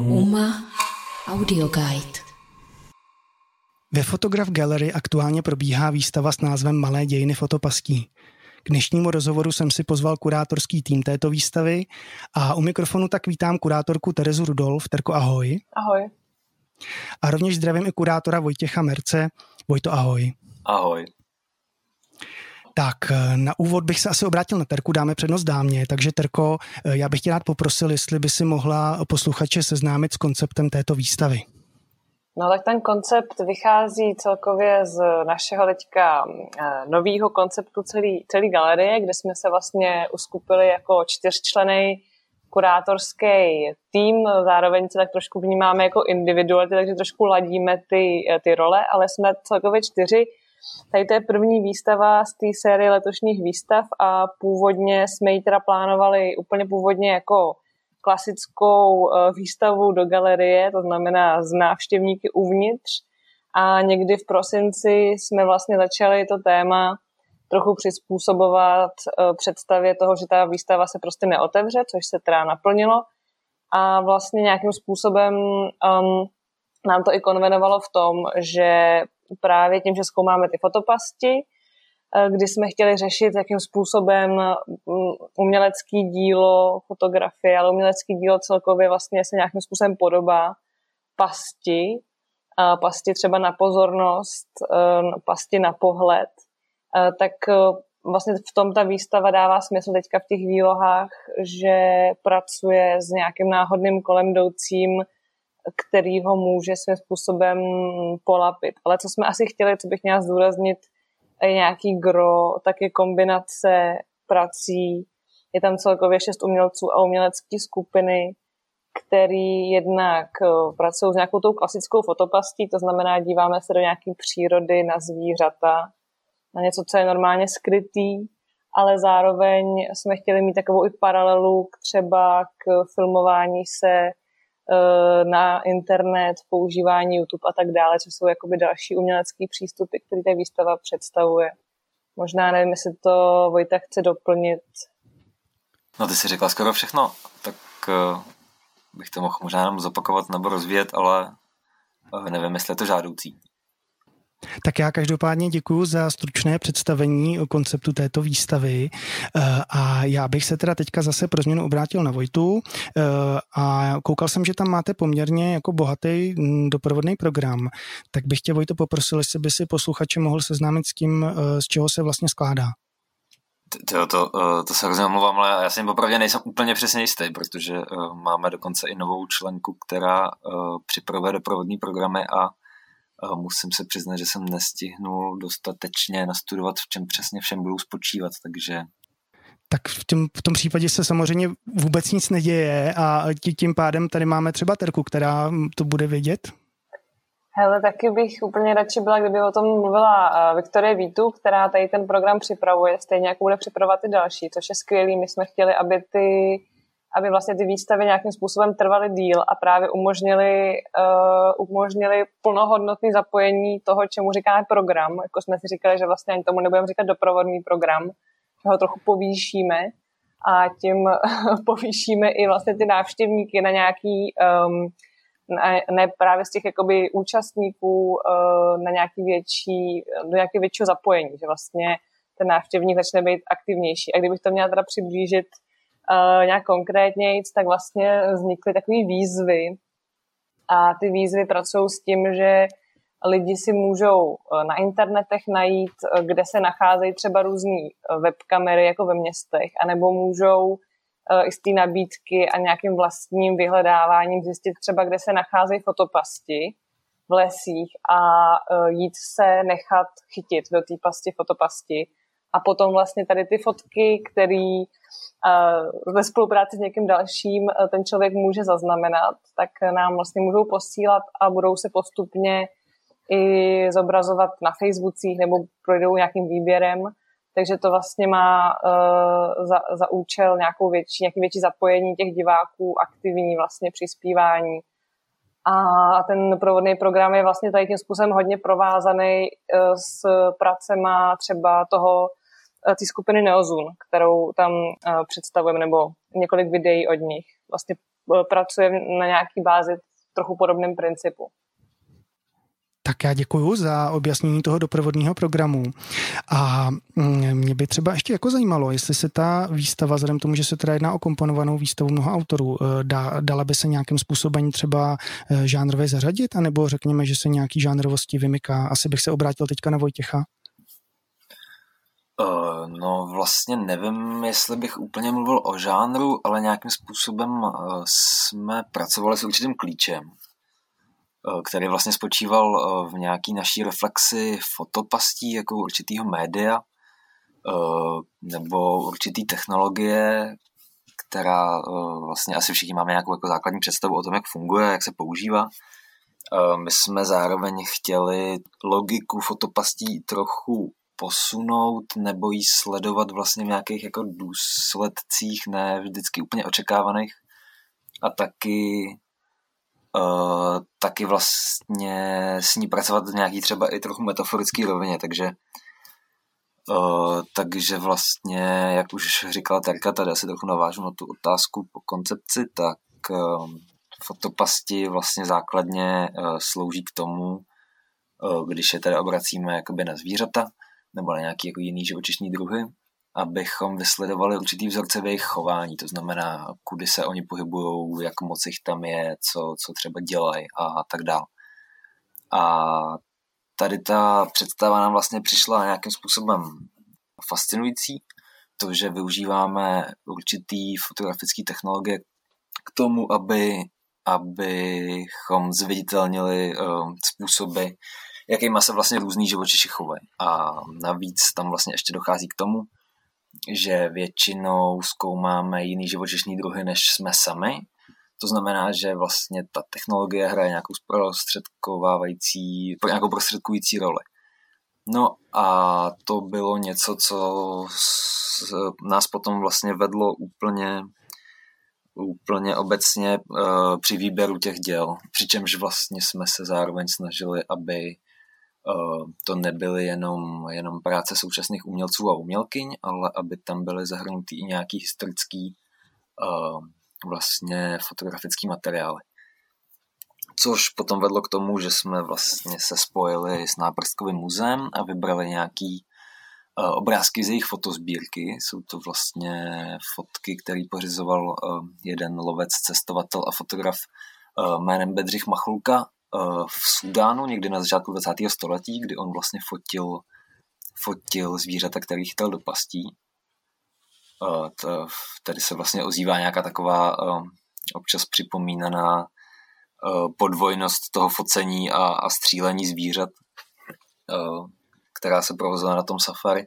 UMA Audio Guide. Ve Fotograf Gallery aktuálně probíhá výstava s názvem Malé dějiny fotopastí. K dnešnímu rozhovoru jsem si pozval kurátorský tým této výstavy a u mikrofonu tak vítám kurátorku Terezu Rudolf. Terko, ahoj. Ahoj. A rovněž zdravím i kurátora Vojtěcha Merce. Vojto, ahoj. Ahoj. Tak eh, na úvod bych se asi obrátil na Terku, dáme přednost dámě, takže Terko, eh, já bych tě rád poprosil, jestli by si mohla posluchače seznámit s konceptem této výstavy. No tak ten koncept vychází celkově z našeho teďka eh, nového konceptu celý, celý galerie, kde jsme se vlastně uskupili jako čtyřčlený kurátorský tým, zároveň se tak trošku vnímáme jako individuality, takže trošku ladíme ty, ty role, ale jsme celkově čtyři Tady to je první výstava z té série letošních výstav a původně jsme ji teda plánovali úplně původně jako klasickou eh, výstavu do galerie, to znamená z návštěvníky uvnitř. A někdy v prosinci jsme vlastně začali to téma trochu přizpůsobovat eh, představě toho, že ta výstava se prostě neotevře, což se teda naplnilo. A vlastně nějakým způsobem um, nám to i konvenovalo v tom, že právě tím, že zkoumáme ty fotopasti, eh, kdy jsme chtěli řešit, jakým způsobem mm, umělecký dílo fotografie, ale umělecký dílo celkově vlastně se nějakým způsobem podobá pasti, pasti třeba na pozornost, eh, pasti na pohled, eh, tak vlastně v tom ta výstava dává smysl teďka v těch výlohách, že pracuje s nějakým náhodným kolem jdoucím který ho může svým způsobem polapit. Ale co jsme asi chtěli, co bych měla zdůraznit, je nějaký gro, tak je kombinace prací. Je tam celkově šest umělců a umělecké skupiny, který jednak eh, pracují s nějakou tou klasickou fotopastí, to znamená, díváme se do nějaké přírody, na zvířata, na něco, co je normálně skrytý, ale zároveň jsme chtěli mít takovou i paralelu k třeba k filmování se na internet, používání YouTube a tak dále, což jsou jakoby další umělecké přístupy, které ta výstava představuje. Možná nevím, jestli to Vojta chce doplnit. No ty si řekla skoro všechno, tak uh, bych to mohl možná jenom zopakovat nebo rozvíjet, ale uh, nevím, jestli je to žádoucí. Tak já každopádně děkuji za stručné představení o konceptu této výstavy. Eh, a já bych se teda teďka zase pro změnu obrátil na Vojtu. Eh, a koukal jsem, že tam máte poměrně jako bohatý mm, doprovodný program, tak bych tě Vojto poprosil, jestli by si posluchače mohl seznámit s tím, eh, z čeho se vlastně skládá. To, to, to se hrozně omlouvám, ale já si opravdu nejsem úplně přesně jistý, protože máme dokonce i novou členku, která připravuje doprovodní programy a musím se přiznat, že jsem nestihnul dostatečně nastudovat, v čem přesně všem budou spočívat, takže tak v, tom, v tom případě se samozřejmě vůbec nic neděje a tím pádem tady máme třeba Terku, která to bude vědět. Hele, taky bych úplně radši byla, kdyby o tom mluvila uh, Viktorie Vítu, která tady ten program připravuje, stejně jako bude připravovat i další, což je skvělý. My jsme chtěli, aby ty aby vlastně ty výstavy nějakým způsobem trvaly díl a právě umožnili, uh, umožnili plnohodnotné zapojení toho, čemu říkáme program. Jako jsme si říkali, že vlastně ani tomu nebudeme říkat doprovodný program, že ho trochu povýšíme a tím povýšíme i vlastně ty návštěvníky na nějaký um, ne, právě z těch jakoby účastníků uh, na nějaký větší, do nějakého většího zapojení, že vlastně ten návštěvník začne být aktivnější. A kdybych to měla teda přiblížit uh, nějak konkrétně, tak vlastně vznikly takové výzvy. A ty výzvy pracují s tím, že lidi si můžou eh, na internetech najít, eh, kde se nacházejí třeba různé webkamery jako ve městech, anebo můžou i z té nabídky a nějakým vlastním vyhledáváním zjistit třeba, kde se nacházejí fotopasti v lesích a jít se nechat chytit do té pasti fotopasti a potom vlastně tady ty fotky, které uh, ve spolupráci s někým dalším uh, ten člověk může zaznamenat, tak nám vlastně můžou posílat a budou se postupně i zobrazovat na Facebookích nebo projdou nějakým výběrem. Takže to vlastně má uh, za, za účel nějakou větší, nějaký větší zapojení těch diváků, aktivní vlastně přispívání. A ten provodný program je vlastně tady tím způsobem hodně provázaný uh, s pracema třeba toho Eh, té skupiny Neozun, kterou tam uh, představujeme, nebo několik videí od nich. Vlastně pracuje na nějaký bázi trochu podobném principu. Tak já děkuji za objasnění toho doprovodného programu. A mm, mě by třeba ještě jako zajímalo, jestli se ta výstava, vzhledem tomu, že se teda jedná o komponovanou výstavu mnoha autorů, eh, dá, dala by se nějakým způsobem třeba eh, žánrově zařadit, anebo řekněme, že se nějaký žánrovosti vymyká. Asi bych se obrátil teďka na Vojtěcha. Uh, no vlastně nevím, jestli bych úplně mluvil o žánru, ale nějakým způsobem uh, jsme pracovali s určitým klíčem. Eh, který vlastně spočíval eh, v nějaký naší reflexi fotopastí jako určitýho média eh, nebo určitý technologie, která vlastně asi všichni máme nějakou jako základní představu o tom, jak funguje, jak se používá. My jsme zároveň chtěli logiku fotopastí trochu posunout nebo ji sledovat vlastně v nějakých jako důsledcích, ne vždycky úplně očekávaných. A taky uh, taky vlastně s ní pracovat v nějaký třeba i trochu metaforický rovině, takže uh, takže vlastně, jak už říkala Terka, tady asi trochu navážu na tu otázku po koncepci, tak uh, fotopasti vlastně základně slouží k tomu, když je tady obracíme jakoby na zvířata nebo na nějaký jako jiný živočišní druhy, abychom vysledovali určitý vzorce v jejich chování, to znamená, kudy se oni pohybují, jak moc jich tam je, co, co třeba dělají a tak dále. A tady ta představa nám vlastně přišla nějakým způsobem fascinující, to, že využíváme určitý fotografický technologie k tomu, aby, abychom zviditelnili uh, způsoby, jakýma se vlastně různý živočiši chovají. A navíc tam vlastně ještě dochází k tomu, že většinou zkoumáme jiný živočišní druhy, než jsme sami. To znamená, že vlastně ta technologie hraje nějakou zprostředkovávající, nějakou prostředkující roli. No a to bylo něco, co nás potom vlastně vedlo úplně úplně obecně uh, při výběru těch děl, přičemž vlastně jsme se zároveň snažili, aby Eh, to nebyly jenom, jenom práce současných umělců a umělkyň, ale aby tam byly zahrnuty i nějaký historický uh, vlastně fotografický materiály. Což potom vedlo k tomu, že jsme vlastně se spojili s Náprstkovým muzeem a vybrali nějaký uh, obrázky z jejich fotozbírky. Jsou to vlastně fotky, které pořizoval jeden lovec, cestovatel a fotograf jménem Bedřich Machulka Eh, v Sudánu někdy na začátku 20. století, kdy on vlastně fotil, fotil zvířata, který chytal do pastí. Eh, tady se vlastně ozývá nějaká taková eh, občas připomínaná podvojnost toho focení a, a střílení zvířat, která se provozovala na tom safari,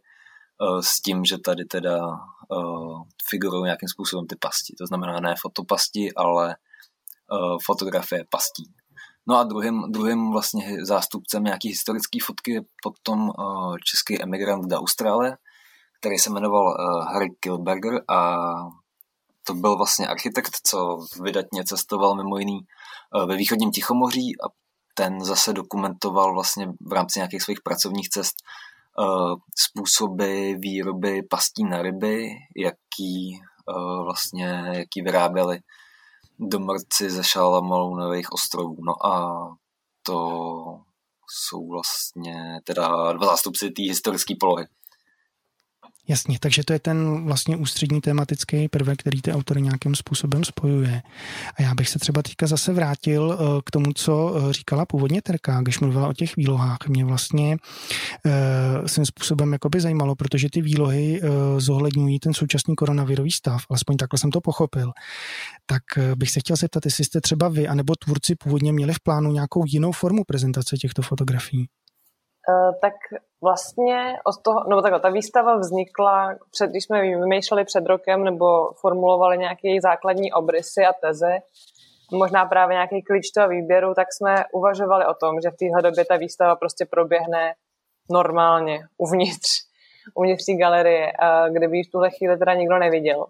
s tím, že tady teda figurují nějakým způsobem ty pasti. To znamená ne fotopasti, ale fotografie pastí. No a druhým, druhým vlastně zástupcem nějaký historické fotky je potom uh, český emigrant do Austrálie, který se jmenoval uh, Harry Kilberger a to byl vlastně architekt, co vydatně cestoval mimo jiný uh, ve východním Tichomoří a ten zase dokumentoval vlastně v rámci nějakých svých pracovních cest způsoby výroby pastí na ryby, jaký vlastně, jaký vyráběli domrci ze Šalamonových ostrovů. No a to jsou vlastně teda dva zástupci té historické polohy. Jasně, takže to je ten vlastně ústřední tematický prvek, který ty autory nějakým způsobem spojuje. A já bych se třeba teďka zase vrátil eh, k tomu, co eh, říkala původně Terka, když mluvila o těch výlohách. Mě vlastně uh, svým způsobem jakoby zajímalo, protože ty výlohy uh, zohledňují ten současný koronavirový stav, alespoň takhle jsem to pochopil. Tak bych se chtěl zeptat, jestli jste třeba vy, anebo tvůrci původně měli v plánu nějakou jinou formu prezentace těchto fotografií. Uh, tak vlastně od toho, nebo takhle, ta výstava vznikla, před, když jsme vymýšleli před rokem nebo formulovali nějaké základní obrysy a teze, možná právě nějaký klíč toho výběru, tak jsme uvažovali o tom, že v téhle době ta výstava prostě proběhne normálně uvnitř, uvnitř té galerie, kde by v tuhle chvíli teda nikdo neviděl.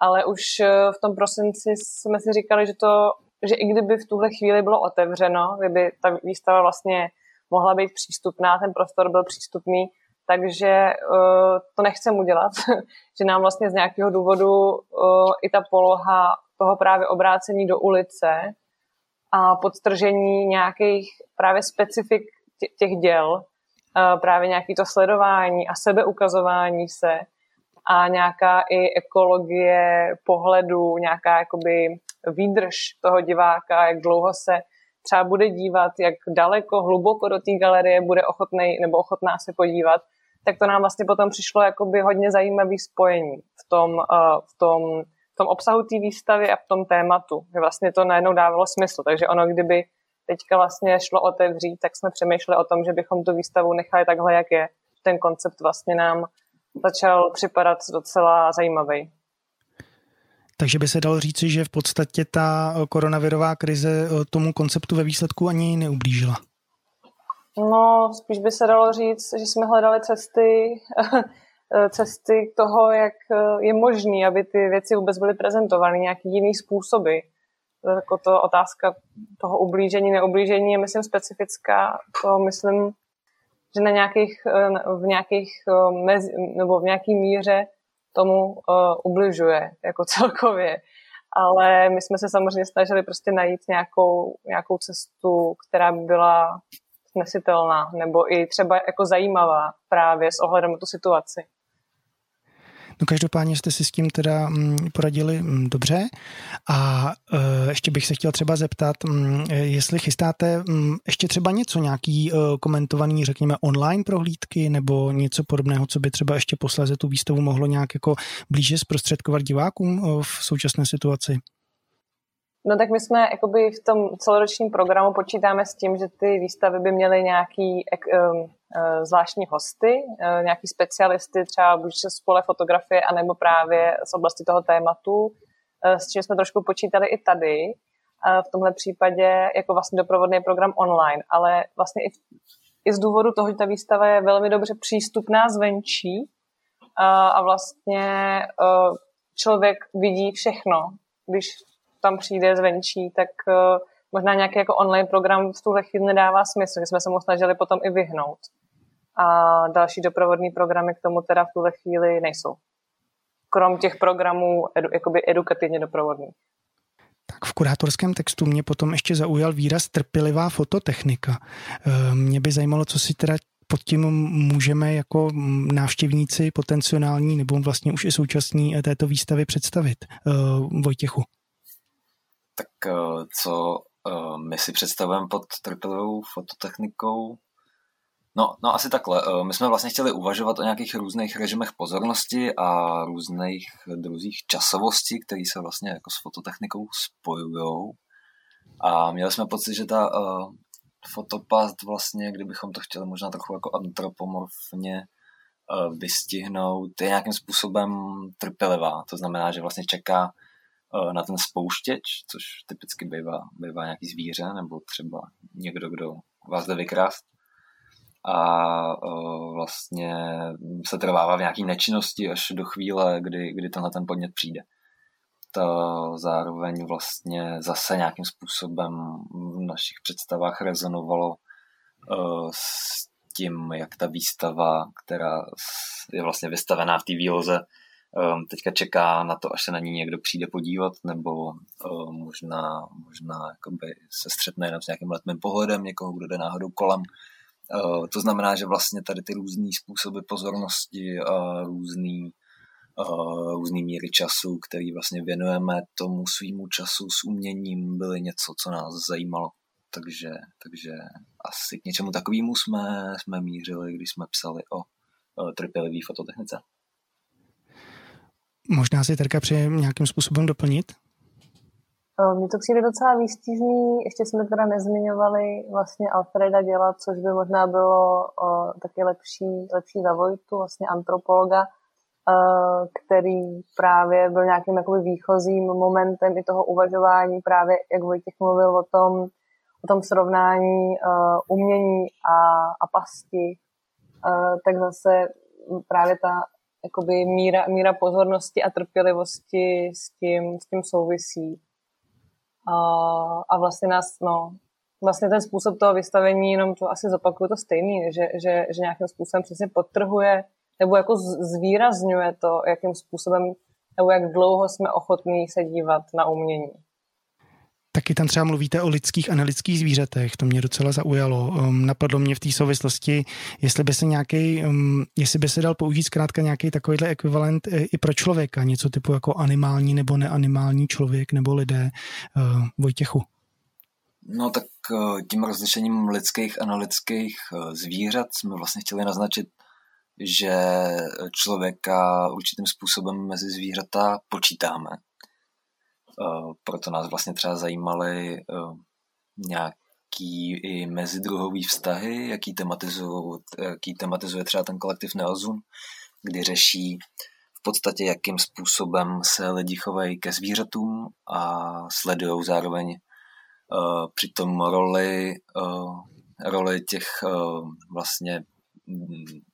Ale už e, v tom prosinci jsme si říkali, že, to, že i kdyby v tuhle chvíli bylo otevřeno, kdyby ta výstava vlastně mohla být přístupná, ten prostor byl přístupný, takže uh, to nechcem udělat, že nám vlastně z nějakého důvodu uh, i ta poloha toho právě obrácení do ulice a podtržení nějakých právě specifik těch děl, právě nějaký to sledování a sebeukazování se a nějaká i ekologie pohledu, nějaká jakoby výdrž toho diváka, jak dlouho se třeba bude dívat, jak daleko, hluboko do té galerie bude ochotný nebo ochotná se podívat, tak to nám vlastně potom přišlo jakoby hodně zajímavý spojení v tom, uh, v tom, v tom obsahu té výstavy a v tom tématu, že vlastně to najednou dávalo smysl. Takže ono, kdyby teďka vlastně šlo otevřít, tak jsme přemýšleli o tom, že bychom tu výstavu nechali takhle, jak je. Ten koncept vlastně nám začal připadat docela zajímavý. Takže by se dalo říci, že v podstatě ta koronavirová krize eh, tomu konceptu ve výsledku ani neublížila. No, spíš by se dalo říct, že jsme hledali cesty, cesty toho, jak eh, je možné, aby ty věci vůbec byly prezentovány, nějaký jiný způsoby. Jako to otázka toho ublížení, neublížení je, myslím, specifická. To myslím, že na nějakých, eh, v nějakých mezi, nebo v nějaký míře tomu uh, ubližuje jako celkově. Ale my jsme se samozřejmě snažili prostě najít nějakou, nějakou cestu, která by byla snesitelná nebo i třeba jako zajímavá právě s ohledem na tu situaci. No každopádně jste si s tím teda mm, poradili mm, dobře a e, ještě bych se chtěl třeba zeptat, mm, jestli chystáte ještě třeba něco, nějaký e, komentovaný, řekněme, online prohlídky nebo něco podobného, co by třeba ještě posléze tu výstavu mohlo nějak jako blíže zprostředkovat divákům e, v současné situaci? No tak my jsme jakoby v tom celoročním programu počítáme s tím, že ty výstavy by měly nějaký um, zvláštní hosty, uh, nějaký specialisty, třeba buď z pole fotografie, anebo právě z oblasti toho tématu, uh, s čím jsme trošku počítali i tady, v tomhle případě jako vlastně doprovodný program online, ale vlastně i, i z důvodu toho, že ta výstava je velmi dobře přístupná zvenčí a vlastně člověk vidí všechno, když tam přijde zvenčí, tak uh, možná nějaký jako online program v tuhle chvíli nedává smysl, že jsme se mu snažili potom i vyhnout. A další doprovodní programy k tomu teda v tuhle chvíli nejsou. Krom těch programů edu, jakoby edukativně doprovodných. Tak v kurátorském textu mě potom ještě zaujal výraz trpělivá fototechnika. Eh, mě by zajímalo, co si teda pod tím můžeme jako návštěvníci potenciální nebo vlastně už i současní této výstavy představit. Eh, Vojtěchu. Tak eh, co eh, my si představujeme pod trpělivou fototechnikou? No, no asi takhle. Eh, my jsme vlastně chtěli uvažovat o nějakých různých režimech pozornosti a různých druzích časovosti, které se vlastně jako s fototechnikou spojují. A měli jsme pocit, že ta uh, fotopast vlastně, kdybychom to chtěli možná trochu jako antropomorfně uh, vystihnout, je nějakým způsobem trpělivá. To znamená, že vlastně čeká na ten spouštěč, což typicky bývá, bývá nějaký zvíře nebo třeba někdo, kdo vás jde vykrást a uh, vlastně se trvává v nějaké nečinnosti až do chvíle, kdy, kdy tenhle ten podnět přijde. To zároveň vlastně zase nějakým způsobem v našich představách rezonovalo uh, s tím, jak ta výstava, která je vlastně vystavená v té výloze, um, teďka čeká na to, až se na ní někdo přijde podívat, nebo um, možná, možná se střetne jenom s nějakým letmým pohledem někoho, kdo jde náhodou kolem. Uh, to znamená, že vlastně tady ty různé způsoby pozornosti a různý, uh, různý míry času, který vlastně věnujeme tomu svýmu času s uměním, byly něco, co nás zajímalo. Takže, takže asi k něčemu takovému jsme, jsme mířili, když jsme psali o, o trpělivý fototechnice. Možná si Terka přeje nějakým způsobem doplnit? Mně to přijde docela výstižný. Ještě jsme teda nezmiňovali vlastně Alfreda dělat, což by možná bylo o, taky lepší, lepší za Vojtu, vlastně antropologa, který právě byl nějakým jakoby výchozím momentem i toho uvažování, právě jak Vojtěch mluvil o tom, o tom srovnání umění a, a pasti, tak zase právě ta jakoby míra, míra pozornosti a trpělivosti s tím, s tím souvisí. A, a vlastně nás, no, vlastně ten způsob toho vystavení, jenom to asi zopakuju to stejný, že, že, že nějakým způsobem přesně podtrhuje nebo jako zvýrazňuje to, jakým způsobem nebo jak dlouho jsme ochotní se dívat na umění. Taky tam třeba mluvíte o lidských a nelidských zvířatech, to mě docela zaujalo. Um, napadlo mě v té souvislosti, jestli by se nějaký, um, jestli by se dal použít zkrátka nějaký takovýhle ekvivalent e, i pro člověka, něco typu jako animální nebo neanimální člověk nebo lidé. Uh, Vojtěchu. No tak uh, tím rozlišením lidských a nelidských zvířat jsme vlastně chtěli naznačit, že člověka určitým způsobem mezi zvířata počítáme Eh, proto nás vlastně třeba zajímaly eh, nějaký i mezidruhový vztahy, jaký, jaký tematizuje třeba ten kolektiv Neozum, kdy řeší v podstatě, jakým způsobem se lidi chovají ke zvířatům a sledují zároveň uh, přitom roli, roli těch vlastně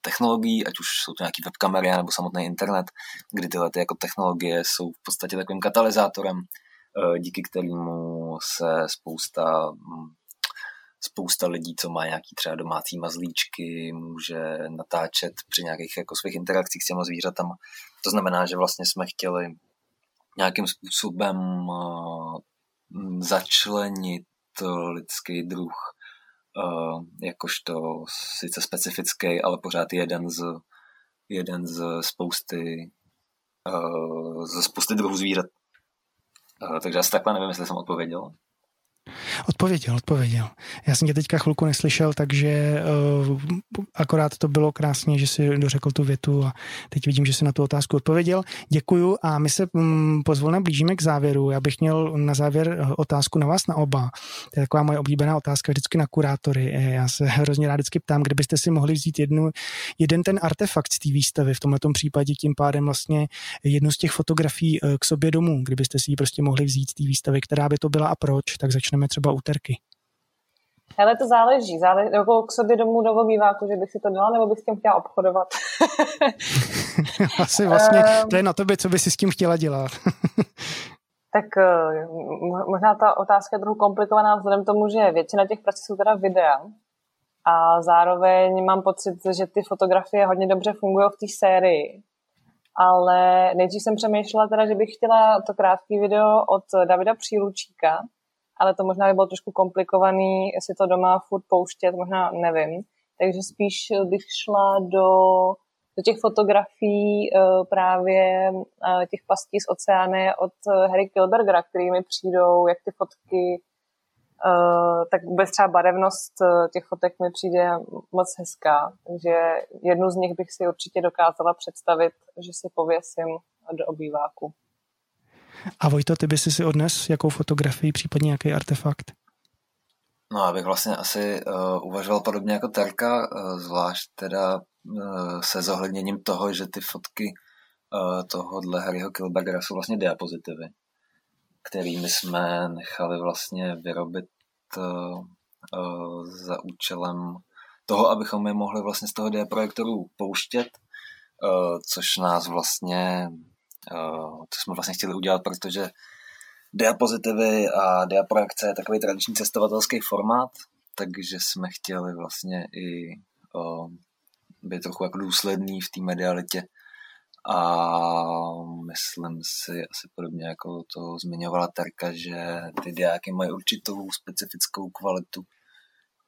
technologií, ať už jsou to nějaký webkamery nebo samotný internet, kdy tyhle ty jako technologie jsou v podstatě takovým katalyzátorem, eh, díky kterému se spousta hm, spousta lidí, co má nějaký třeba domácí mazlíčky, může natáčet při nějakých jako svých interakcích s těma zvířatama. To znamená, že vlastně jsme chtěli nějakým způsobem eh, začlenit lidský druh uh, jakožto sice specifický, ale pořád jeden z, jeden z spousty uh, ze spousty druhů zvířat. Uh, takže asi takhle nevím, jestli jsem odpověděl. Odpověděl, odpověděl. Já jsem tě teďka chvilku neslyšel, takže uh, akorát to bylo krásně, že si dořekl tu větu a teď vidím, že si na tu otázku odpověděl. Děkuju a my se um, pozvolně blížíme k závěru. Já bych měl na závěr eh, otázku na vás na oba. To je taková moje oblíbená otázka vždycky na kurátory. Eh, já se hrozně rád vždycky ptám, kdybyste si mohli vzít jednu, jeden ten artefakt z té výstavy, v tomto případě tím pádem vlastně jednu z těch fotografií k sobě domů, kdybyste si ji prostě mohli vzít z té výstavy, která by to byla a proč, tak začneme třeba úterky? Ale to záleží. záleží jako k sobě domů do obýváku, že bych si to dala, nebo bych s tím chtěla obchodovat. Asi vlastně, ehm. to je na tobě, co by si s tím chtěla dělat. tak eh, možná ta otázka je trochu komplikovaná vzhledem k tomu, že většina těch prací jsou teda videa. A zároveň mám pocit, že ty fotografie hodně dobře fungují v té sérii. Ale nejdřív jsem přemýšlela teda, že bych chtěla to krátké video od Davida Příručíka, ale to možná by bylo trošku komplikovaný, jestli to doma furt pouštět, možná nevím. Takže spíš bych šla do, do těch fotografií uh, právě uh, těch pastí z oceány od uh, Harry Kilbergera, který mi přijdou, jak ty fotky, tak vůbec třeba barevnost těch fotek mi přijde moc hezká. Takže jednu z nich bych si určitě dokázala představit, že si pověsím do obýváku. A Vojto, ty by si si odnes jakou fotografii, případně jaký artefakt? No, abych vlastně asi uh, uvažoval podobně jako Terka, uh, zvlášť teda uh, se zohledněním toho, že ty fotky uh, tohohle Harryho Kilbergera jsou vlastně diapozitivy, kterými jsme nechali vlastně vyrobit uh, uh, za účelem toho, abychom je mohli vlastně z toho diaprojektoru pouštět, uh, což nás vlastně to eh, jsme vlastně chtěli udělat, protože diapozitivy a diaprojekce je takový tradiční cestovatelský formát, takže jsme chtěli vlastně i uh, být trochu jako důsledný v té medialitě a myslím si asi podobně jako to zmiňovala Terka, že ty diáky mají určitou specifickou kvalitu,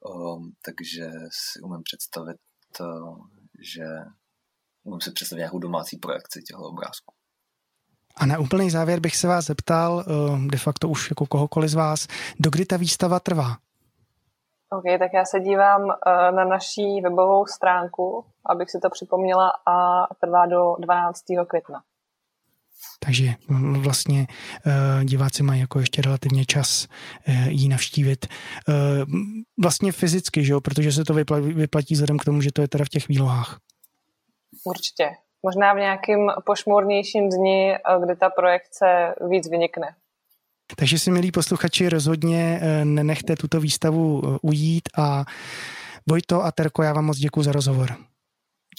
um, takže si umím představit, uh, že umím si představit nějakou domácí projekci těchto obrázků. A na úplný závěr bych se vás zeptal, eh, de facto už jako kohokoliv z vás, dokdy ta výstava trvá? OK, tak já se dívám eh, na naší webovou stránku, abych si to připomněla, a trvá do 12. května. Takže vlastně uh, diváci mají jako ještě relativně čas jí navštívit. Vlastně fyzicky, že jo? protože se to vyplatí, vyplatí vzhledem k tomu, že to je teda v těch výlohách. Určitě možná v nějakým pošmurnějším dni, eh, kdy ta projekce víc vynikne. Takže si, milí posluchači, rozhodně eh, nenechte tuto výstavu eh, ujít a Vojto a Terko, já vám moc děkuji za rozhovor.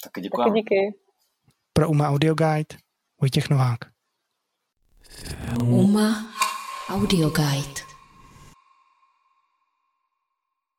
Taky děkuji. Taky díky. Pro UMA Audio Guide Vojtěch Novák. UMA Audio Guide